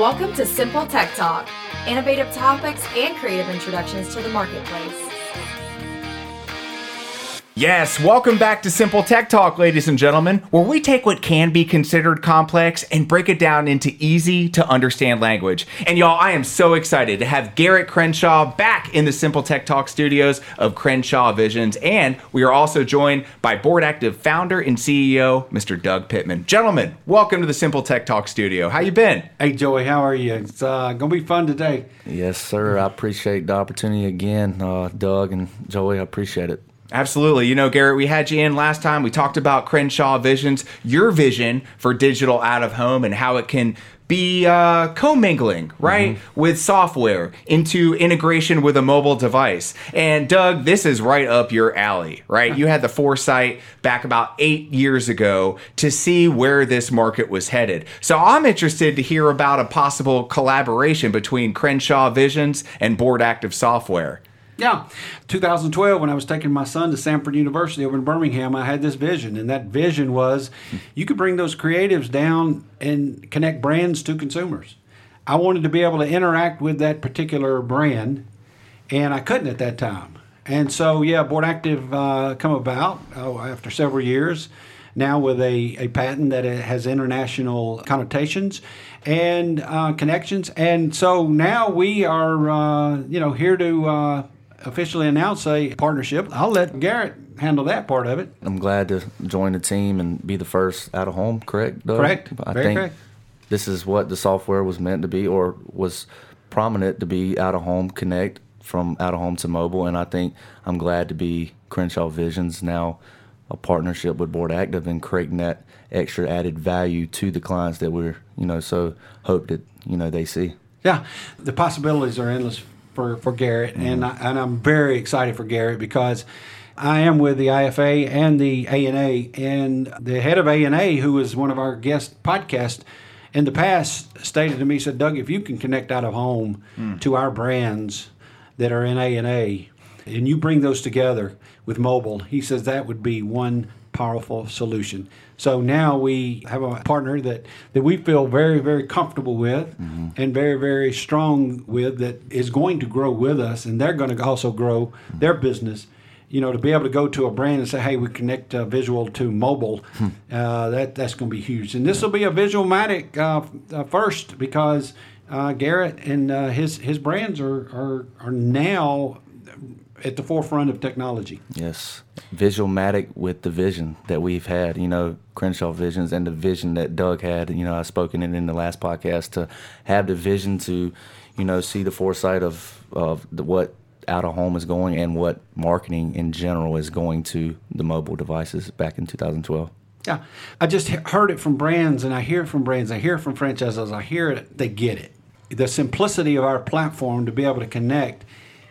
Welcome to Simple Tech Talk, innovative topics and creative introductions to the marketplace. Yes, welcome back to Simple Tech Talk, ladies and gentlemen, where we take what can be considered complex and break it down into easy to understand language. And y'all, I am so excited to have Garrett Crenshaw back in the Simple Tech Talk studios of Crenshaw Visions. And we are also joined by Board Active founder and CEO, Mr. Doug Pittman. Gentlemen, welcome to the Simple Tech Talk studio. How you been? Hey, Joey, how are you? It's uh, going to be fun today. Yes, sir. I appreciate the opportunity again, uh, Doug and Joey. I appreciate it. Absolutely. You know, Garrett, we had you in last time. We talked about Crenshaw Visions, your vision for digital out of home and how it can be uh, commingling, right, mm-hmm. with software into integration with a mobile device. And Doug, this is right up your alley, right? You had the foresight back about eight years ago to see where this market was headed. So I'm interested to hear about a possible collaboration between Crenshaw Visions and Board Active Software. Yeah. 2012, when I was taking my son to Samford University over in Birmingham, I had this vision. And that vision was you could bring those creatives down and connect brands to consumers. I wanted to be able to interact with that particular brand, and I couldn't at that time. And so, yeah, Board Active uh, come about oh, after several years now with a, a patent that has international connotations and uh, connections. And so now we are, uh, you know, here to uh, officially announce a partnership. I'll let Garrett handle that part of it. I'm glad to join the team and be the first out of home, correct? Doug? Correct. I Very think correct. this is what the software was meant to be or was prominent to be out of home connect from out of home to mobile. And I think I'm glad to be Crenshaw Visions now a partnership with Board Active and creating that extra added value to the clients that we're, you know, so hope that, you know, they see. Yeah, the possibilities are endless for, for Garrett, mm-hmm. and I, and I'm very excited for Garrett because I am with the IFA and the ANA, and the head of ANA, who was one of our guest podcasts in the past, stated to me, said, Doug, if you can connect out of home mm. to our brands that are in ANA, and you bring those together with mobile, he says that would be one powerful solution. So now we have a partner that, that we feel very, very comfortable with mm-hmm. and very, very strong with that is going to grow with us, and they're going to also grow mm-hmm. their business. You know, to be able to go to a brand and say, "Hey, we connect uh, visual to mobile," hmm. uh, that that's going to be huge. And this will be a Visualmatic uh, uh, first because uh, Garrett and uh, his his brands are, are are now at the forefront of technology. Yes, Visualmatic with the vision that we've had, you know, Crenshaw Visions and the vision that Doug had. You know, I've spoken it in the last podcast to have the vision to, you know, see the foresight of of the, what out of home is going and what marketing in general is going to the mobile devices back in 2012. Yeah, I just heard it from brands, and I hear it from brands. I hear it from franchises. I hear it. They get it. The simplicity of our platform to be able to connect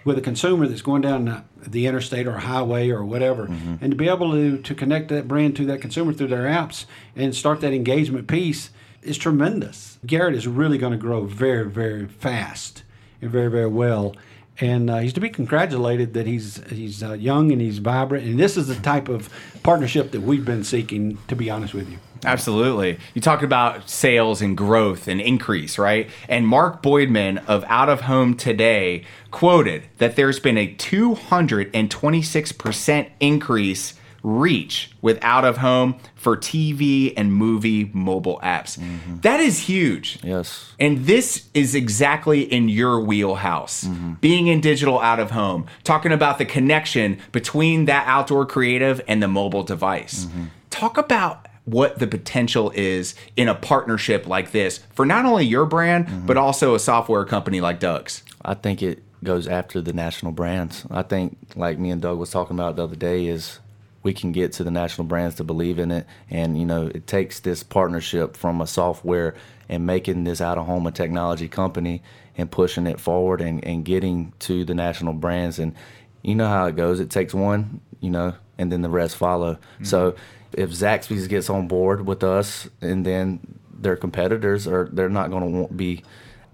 with a consumer that's going down the interstate or highway or whatever, mm-hmm. and to be able to, to connect that brand to that consumer through their apps and start that engagement piece is tremendous. Garrett is really going to grow very, very fast and very, very well. And uh, he's to be congratulated that he's he's uh, young and he's vibrant. And this is the type of partnership that we've been seeking, to be honest with you. Absolutely. You talk about sales and growth and increase, right? And Mark Boydman of Out of Home Today quoted that there's been a 226% increase reach with out of home for TV and movie mobile apps. Mm-hmm. That is huge. Yes. And this is exactly in your wheelhouse. Mm-hmm. Being in digital out of home, talking about the connection between that outdoor creative and the mobile device. Mm-hmm. Talk about what the potential is in a partnership like this for not only your brand, mm-hmm. but also a software company like Doug's? I think it goes after the national brands. I think, like me and Doug was talking about the other day, is we can get to the national brands to believe in it. And, you know, it takes this partnership from a software and making this out of home a technology company and pushing it forward and, and getting to the national brands. And you know how it goes. It takes one, you know, and then the rest follow. Mm-hmm. So if Zaxby's gets on board with us, and then their competitors are they're not going to be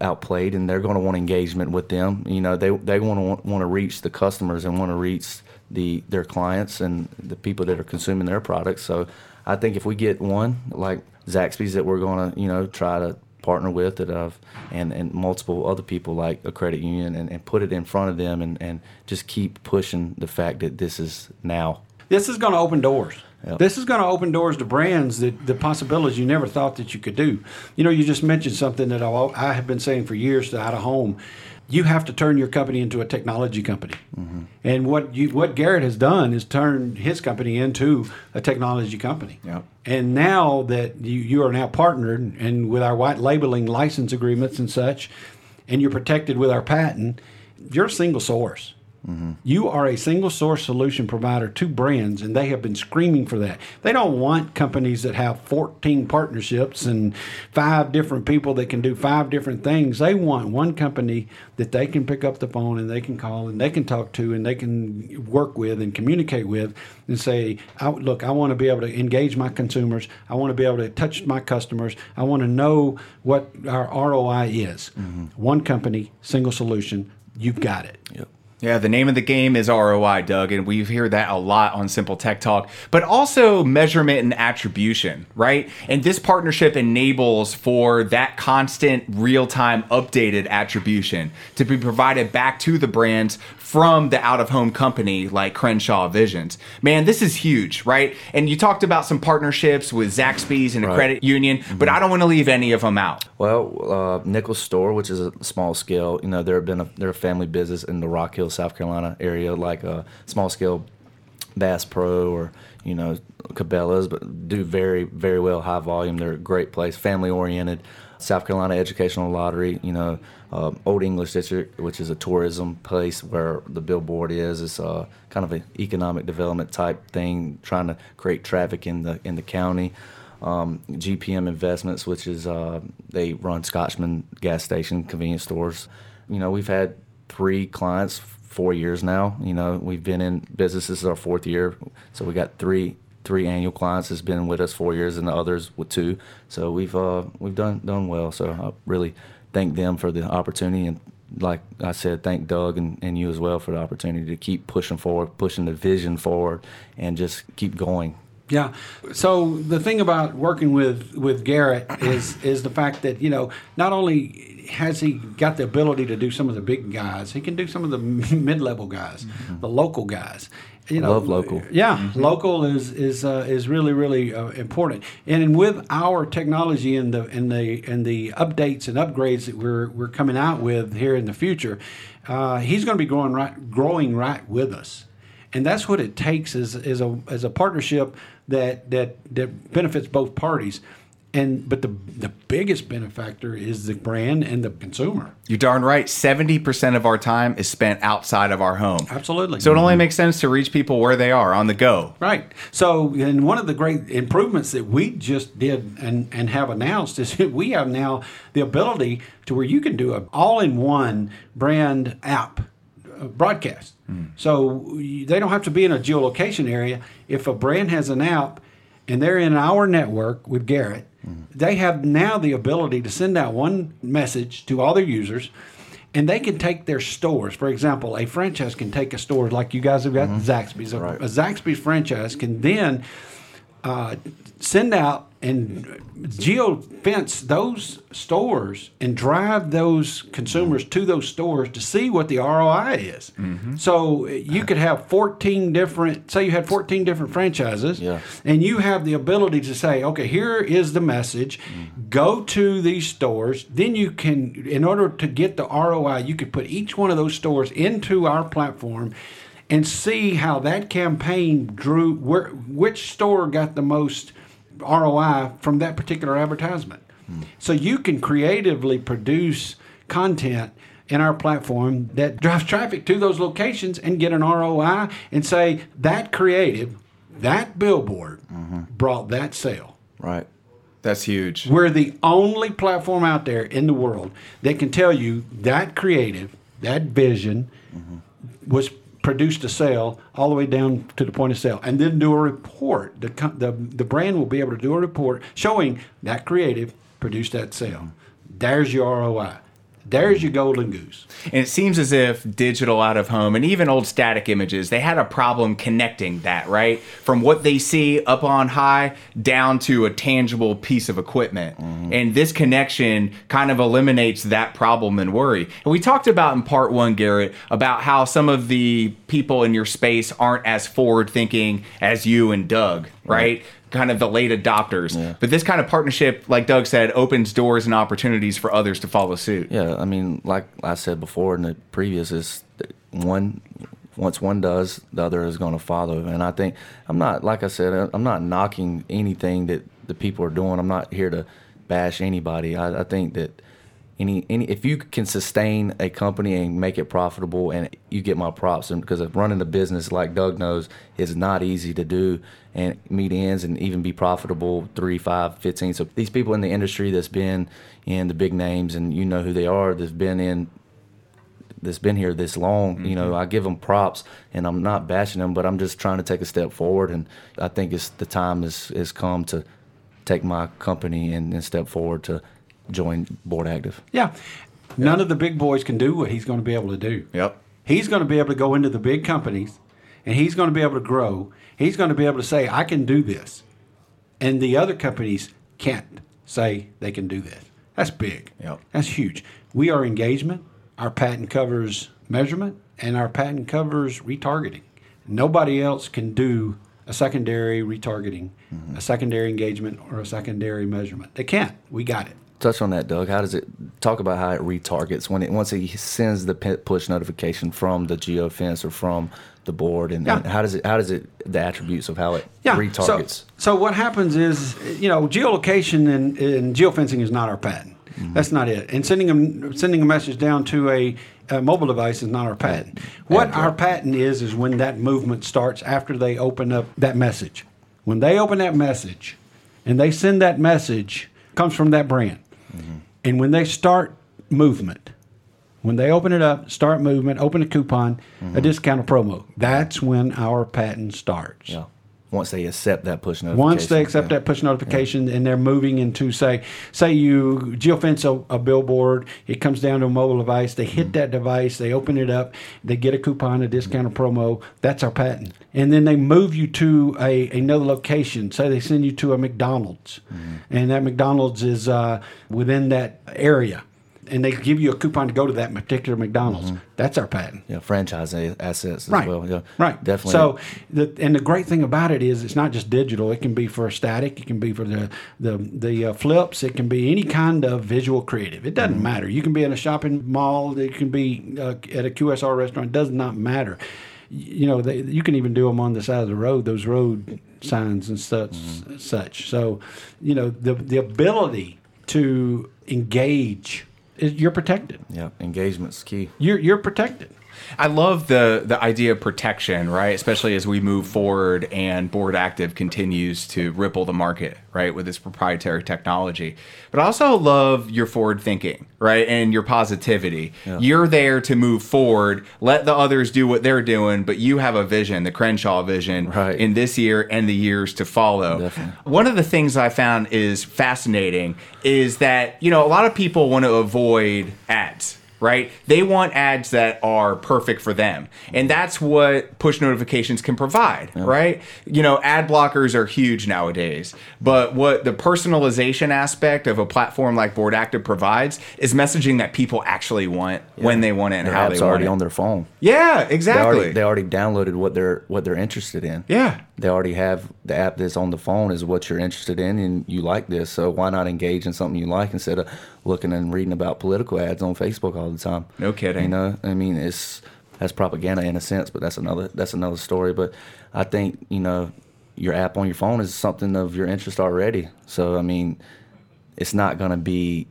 outplayed, and they're going to want engagement with them. You know, they they want to want to reach the customers and want to reach the their clients and the people that are consuming their products. So I think if we get one like Zaxby's that we're going to you know try to partner with that I've and, and multiple other people like a credit union and, and put it in front of them and, and just keep pushing the fact that this is now. This is going to open doors. Yep. This is going to open doors to brands that the possibilities you never thought that you could do. You know, you just mentioned something that I, I have been saying for years to out of home. You have to turn your company into a technology company, Mm-hmm. and what you what Garrett has done is turn his company into a technology company. Yep. And now that you, you are now partnered and with our white labeling license agreements and such, and you're protected with our patent, you're a single source. You are a single source solution provider to brands, and they have been screaming for that. They don't want companies that have 14 partnerships and five different people that can do five different things. They want one company that they can pick up the phone and they can call and they can talk to and they can work with and communicate with and say, I, Look, I want to be able to engage my consumers. I want to be able to touch my customers. I want to know what our ROI is. Mm-hmm. One company, single solution, you've got it. Yep. Yeah, the name of the game is ROI, Doug, and we hear that a lot on Simple Tech Talk, but also measurement and attribution, right? And this partnership enables for that constant real time updated attribution to be provided back to the brands from the out of home company like Crenshaw Visions. Man, this is huge, right? And you talked about some partnerships with Zaxby's and a Right. credit union, but I don't want to leave any of them out. Well, uh, Nichols Store, which is a small scale, you know, they've been a, they're a family business in the Rock Hill, South Carolina area, like a small scale Bass Pro or you know Cabela's, but do very very well, high volume. They're a great place, family oriented. South Carolina Educational Lottery, you know, um, Olde English District, which is a tourism place where the billboard is. It's uh, kind of an economic development type thing, trying to create traffic in the in the county. Um, GPM Investments, which is uh, they run Scotchman gas station convenience stores. You know, we've had three clients four years now. You know, we've been in business. This is our fourth year, so we got three three annual clients that's been with us four years, and the others with two. So we've uh, we've done done well. So I really thank them for the opportunity, and like I said, thank Doug and, and you as well for the opportunity to keep pushing forward, pushing the vision forward, and just keep going. Yeah. So the thing about working with with Garrett is is the fact that you know not only has he got the ability to do some of the big guys, he can do some of the mid level guys, the local guys. You know, Love local. Yeah, local is is uh, is really really uh, important. And with our technology and the and the and the updates and upgrades that we're we're coming out with here in the future, uh, he's going to be growing right growing right with us and that's what it takes is, is a as a partnership that that that benefits both parties and but the the biggest benefactor is the brand and the consumer You're darn right. 70% of our time is spent outside of our home. absolutely So it only makes sense to reach people where they are on the go. Right. So, and one of the great improvements that we just did and, and have announced is that we have now the ability to where you can do an all-in-one brand app uh, broadcast. So they don't have to be in a geolocation area. If a brand has an app and they're in our network with Garrett, they have now the ability to send out one message to all their users and they can take their stores. For example, a franchise can take a store like you guys have got Zaxby's. A, Right. a Zaxby's franchise can then uh, send out and geo fence those stores and drive those consumers to those stores to see what the ROI is. Mm-hmm. So you could have 14 different, say you had 14 different franchises, Yeah. and you have the ability to say, okay, here is the message. Mm-hmm. Go to these stores. Then you can, in order to get the ROI, you could put each one of those stores into our platform and see how that campaign drew where which store got the most ROI from that particular advertisement. So you can creatively produce content in our platform that drives traffic to those locations and get an ROI and say that creative, that billboard brought that sale. Right. That's huge. We're the only platform out there in the world that can tell you that creative, that vision was produced a sale all the way down to the point of sale and then do a report. The, the, the brand will be able to do a report showing that creative produced that sale. There's your ROI. There's your golden goose. And it seems as if digital out of home and even old static images, they had a problem connecting that, right? From what they see up on high down to a tangible piece of equipment. Mm-hmm. And this connection kind of eliminates that problem and worry. And we talked about in part one, Garrett, about how some of the people in your space aren't as forward thinking as you and Doug, right? Kind of the late adopters. But this kind of partnership, like Doug said, opens doors and opportunities for others to follow suit. Yeah, I mean, like I said before in the previous, is one once one does, the other is going to follow. And I think I'm not, like I said, I'm not knocking anything that the people are doing. I'm not here to bash anybody. I, I think that any any if you can sustain a company and make it profitable, and you get my props, and because running a business like Doug knows is not easy to do and meet ends and even be profitable three, five, 15. So these people in the industry that's been in the big names and you know who they are, that's been in that's been here this long, you know, mm-hmm. I give them props and I'm not bashing them, but I'm just trying to take a step forward. And I think it's the time has, has come to take my company and, and step forward to join Board Active. Yeah. None of the big boys can do what he's going to be able to do. Yep. He's going to be able to go into the big companies and he's going to be able to grow. He's going to be able to say, I can do this. And the other companies can't say they can do this. That's big. Yep. That's huge. We are engagement. Our patent covers measurement and our patent covers retargeting. Nobody else can do a secondary retargeting, a mm-hmm. secondary engagement, or a secondary measurement. They can't. We got it. Touch on that, Doug. How does it talk about how it retargets when it once it sends the push notification from the geofence or from the board, and, and how does it how does it the attributes of how it Yeah. retargets? So, so what happens is, you know, geolocation and, and geofencing is not our patent. Mm-hmm. That's not it. And sending them sending a message down to a, a mobile device is not our patent. What uh, our patent is is when that movement starts after they open up that message. When they open that message, and they send that message comes from that brand, and when they start movement. When they open it up, start movement, open a coupon, a mm-hmm. discount, a promo. That's when our patent starts. yeah. Once they accept that push notification. Once they accept yeah. that push notification and they're moving into say, say you geofence a, a billboard, it comes down to a mobile device. They hit that device, they open it up, they get a coupon, a discount, a promo. That's our patent. And then they move you to a another location. Say they send you to a McDonald's, and that McDonald's is uh, within that area, and they give you a coupon to go to that particular McDonald's. That's our patent. yeah, franchise assets as Right. well. Yeah, Right. Definitely. So, the, and the great thing about it is it's not just digital. It can be for static. It can be for the the the uh, flips. It can be any kind of visual creative. It Mm-hmm. doesn't matter. You can be in a shopping mall. It can be uh, at a QSR restaurant. It does not matter. You know, they, you can even do them on the side of the road. Those road signs and such. Mm-hmm. Such. So, you know, the the ability to engage, you're protected. yeah, engagement's key. You're you're protected. I love the the idea of protection, right? Especially as we move forward and Board Active continues to ripple the market, right, with its proprietary technology. But I also love your forward thinking, right, and your positivity. You're there to move forward, let the others do what they're doing, but you have a vision, the Crenshaw vision, Right. in this year and the years to follow. Definitely. One of the things I found is fascinating is that, you know, a lot of people want to avoid ads, right? They want ads that are perfect for them. And that's what push notifications can provide, right? You know, ad blockers are huge nowadays. But what the personalization aspect of a platform like Board Active provides is messaging that people actually want when they want it and Their how app's they want already it. on their phone. yeah, They exactly. already, they already downloaded what they're what they're interested in. yeah. They already have the app that's on the phone is what you're interested in, and you like this. So why not engage in something you like instead of looking and reading about political ads on Facebook all the time? No kidding. You know, I mean, it's that's propaganda in a sense, but that's another that's another story. But I think you know your app on your phone is something of your interest already. So I mean, it's not going to be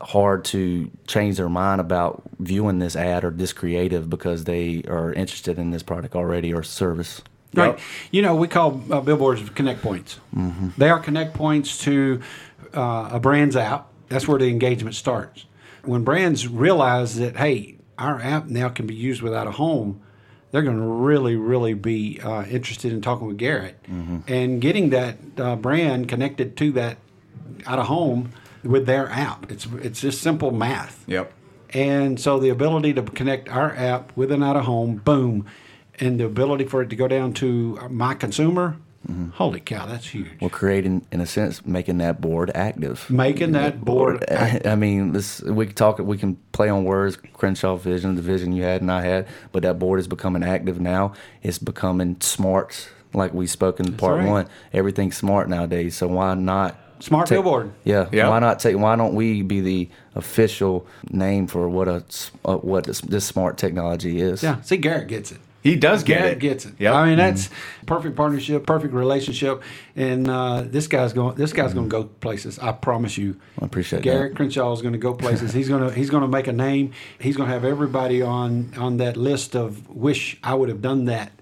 hard to change their mind about viewing this ad or this creative because they are interested in this product already or service. Right. Yep. You know, we call uh, billboards connect points. They are connect points to uh, a brand's app. That's where the engagement starts. When brands realize that, hey, our app now can be used without a home, they're going to really, really be uh, interested in talking with Garrett and getting that uh, brand connected to that out of home with their app. It's it's just simple math. Yep. And so the ability to connect our app with an out of home, boom, and the ability for it to go down to my consumer, holy cow, that's huge. We're creating, in a sense, making that board active. Making that board I mean, this we can talk. We can play on words. Crenshaw vision, the vision you had and I had, but that board is becoming active now. It's becoming smart, like we spoke in part right. one. Everything's smart nowadays. So why not Smart take- billboard. Yeah. Yeah. Why not take? Why don't we be the official name for what a s- uh, what this, this smart technology is? Yeah, see, Garrett gets it. He does get Garrett it. gets it. Yep. I mean, that's perfect partnership, perfect relationship, and uh, this guy's going. This guy's going to go places. I promise you. I appreciate Garrett that. Crenshaw is going to go places. He's going to he's going to make a name. He's going to have everybody on on that list of wish I would have done that,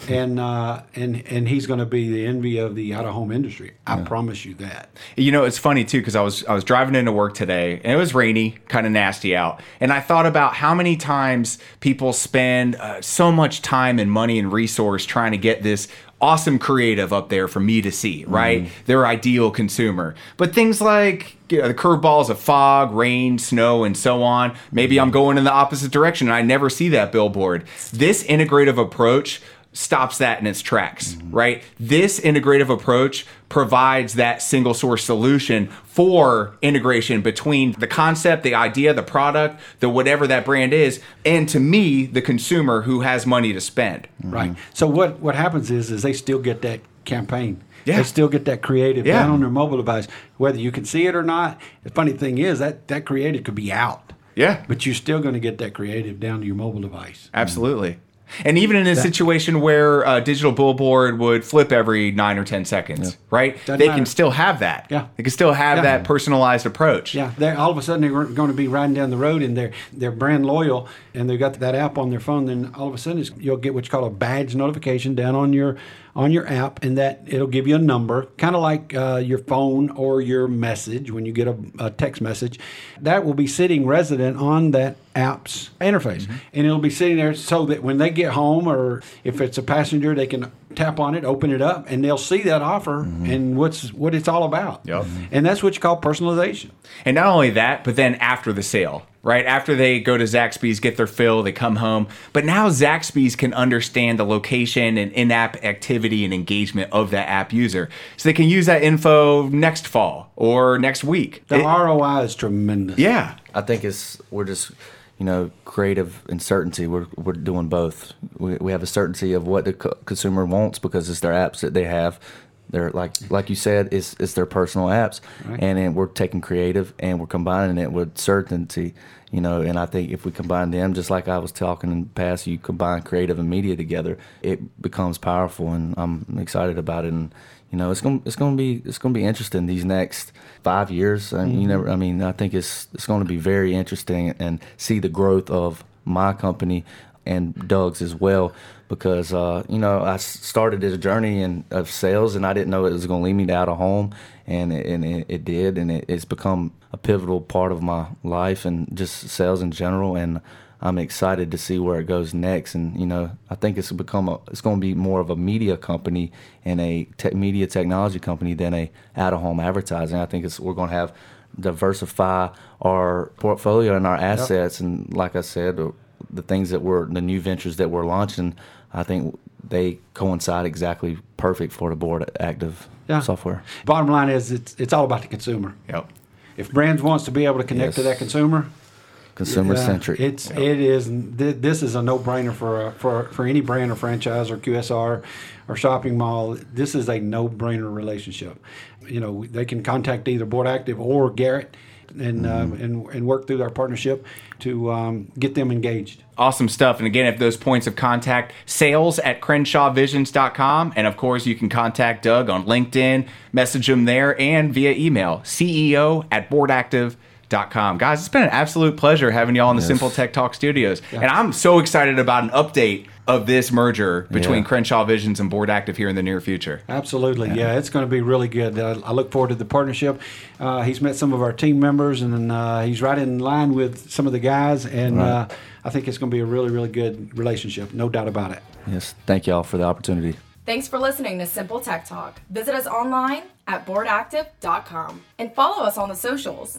and uh, and and he's going to be the envy of the out of home industry. I promise you that. You know, it's funny too because I was I was driving into work today and it was rainy, kind of nasty out, and I thought about how many times people spend uh, so much time and money and resource trying to get this awesome creative up there for me to see, right? Their ideal consumer, but things like you know, the curveballs of fog, rain, snow, and so on. Maybe I'm going in the opposite direction and I never see that billboard. This integrative approach stops that in its tracks, right? This integrative approach provides that single source solution for integration between the concept, the idea, the product, the whatever that brand is, and to me, the consumer who has money to spend. Mm-hmm. Right. So what what happens is is they still get that campaign. Yeah. They still get that creative Yeah. down on their mobile device, whether you can see it or not. The funny thing is that that creative could be out. Yeah. But you're still going to get that creative down to your mobile device. Absolutely. And even in a situation where a digital billboard would flip every nine or 10 seconds, right? Doesn't they matter. can still have that. Yeah. They can still have Yeah. that personalized approach. Yeah, they all of a sudden they're going to be riding down the road and they're they're brand loyal and they've got that app on their phone. Then all of a sudden you'll get what you call a badge notification down on your on your app, and that it'll give you a number, kind of like uh, your phone or your message when you get a, a text message. That will be sitting resident on that app's interface, and it'll be sitting there so that when they get home or if it's a passenger, they can tap on it, open it up, and they'll see that offer and what's what it's all about. Yep. And that's what you call personalization. And not only that, but then after the sale, right? After they go to Zaxby's, get their fill, they come home. But now Zaxby's can understand the location and in app activity and engagement of that app user. So they can use that info next fall or next week. The It- ROI is tremendous. yeah. I think it's we're just you know creative and certainty. We're we're doing both. We, we have a certainty of what the co- consumer wants because it's their apps that they have. They're like like you said, it's it's their personal apps, and then we're taking creative and we're combining it with certainty. You know, and I think if we combine them, just like I was talking in the past, you combine creative and media together, it becomes powerful, and I'm excited about it. And you know, it's gonna it's gonna be it's gonna be interesting these next five years. I mean, you mm-hmm. never. I mean, I think it's it's going to be very interesting and see the growth of my company and Doug's as well because uh, you know I started this journey in, of sales and I didn't know it was going to lead me to out of home and it, and it, it did and it, it's become a pivotal part of my life and just sales in general and I'm excited to see where it goes next and you know I think it's become a it's going to be more of a media company and a te- media technology company than a out of home advertising. I think it's we're going to have diversify our portfolio and our assets and like I said the things that we're the new ventures that we're launching I think they coincide exactly perfect for the board active Yeah. software Bottom line is it's it's all about the consumer. Yep. If brands wants to be able to connect to that consumer, consumer centric It's it is th- this is a no brainer for a, for for any brand or franchise or QSR or shopping mall. This is a no brainer relationship. You know they can contact either Board Active or Garrett. And, Mm-hmm. um, and and work through our partnership to um, get them engaged. Awesome stuff. And again, if those points of contact, sales at crenshawvisions.com. And of course, you can contact Doug on LinkedIn, message him there, and via email, CEO at boardactive.com. Guys, it's been an absolute pleasure having you all in the Yes. Simple Tech Talk studios. And I'm so excited about an update of this merger between Yeah. Crenshaw Visions and Board Active here in the near future. Absolutely, yeah, it's going to be really good. I, I look forward to the partnership. Uh, he's met some of our team members, and uh, he's right in line with some of the guys, and uh, I think it's going to be a really, really good relationship, no doubt about it. yes thank y'all for the opportunity Thanks for listening to Simple Tech Talk. Visit us online at boardactive.com and follow us on the socials.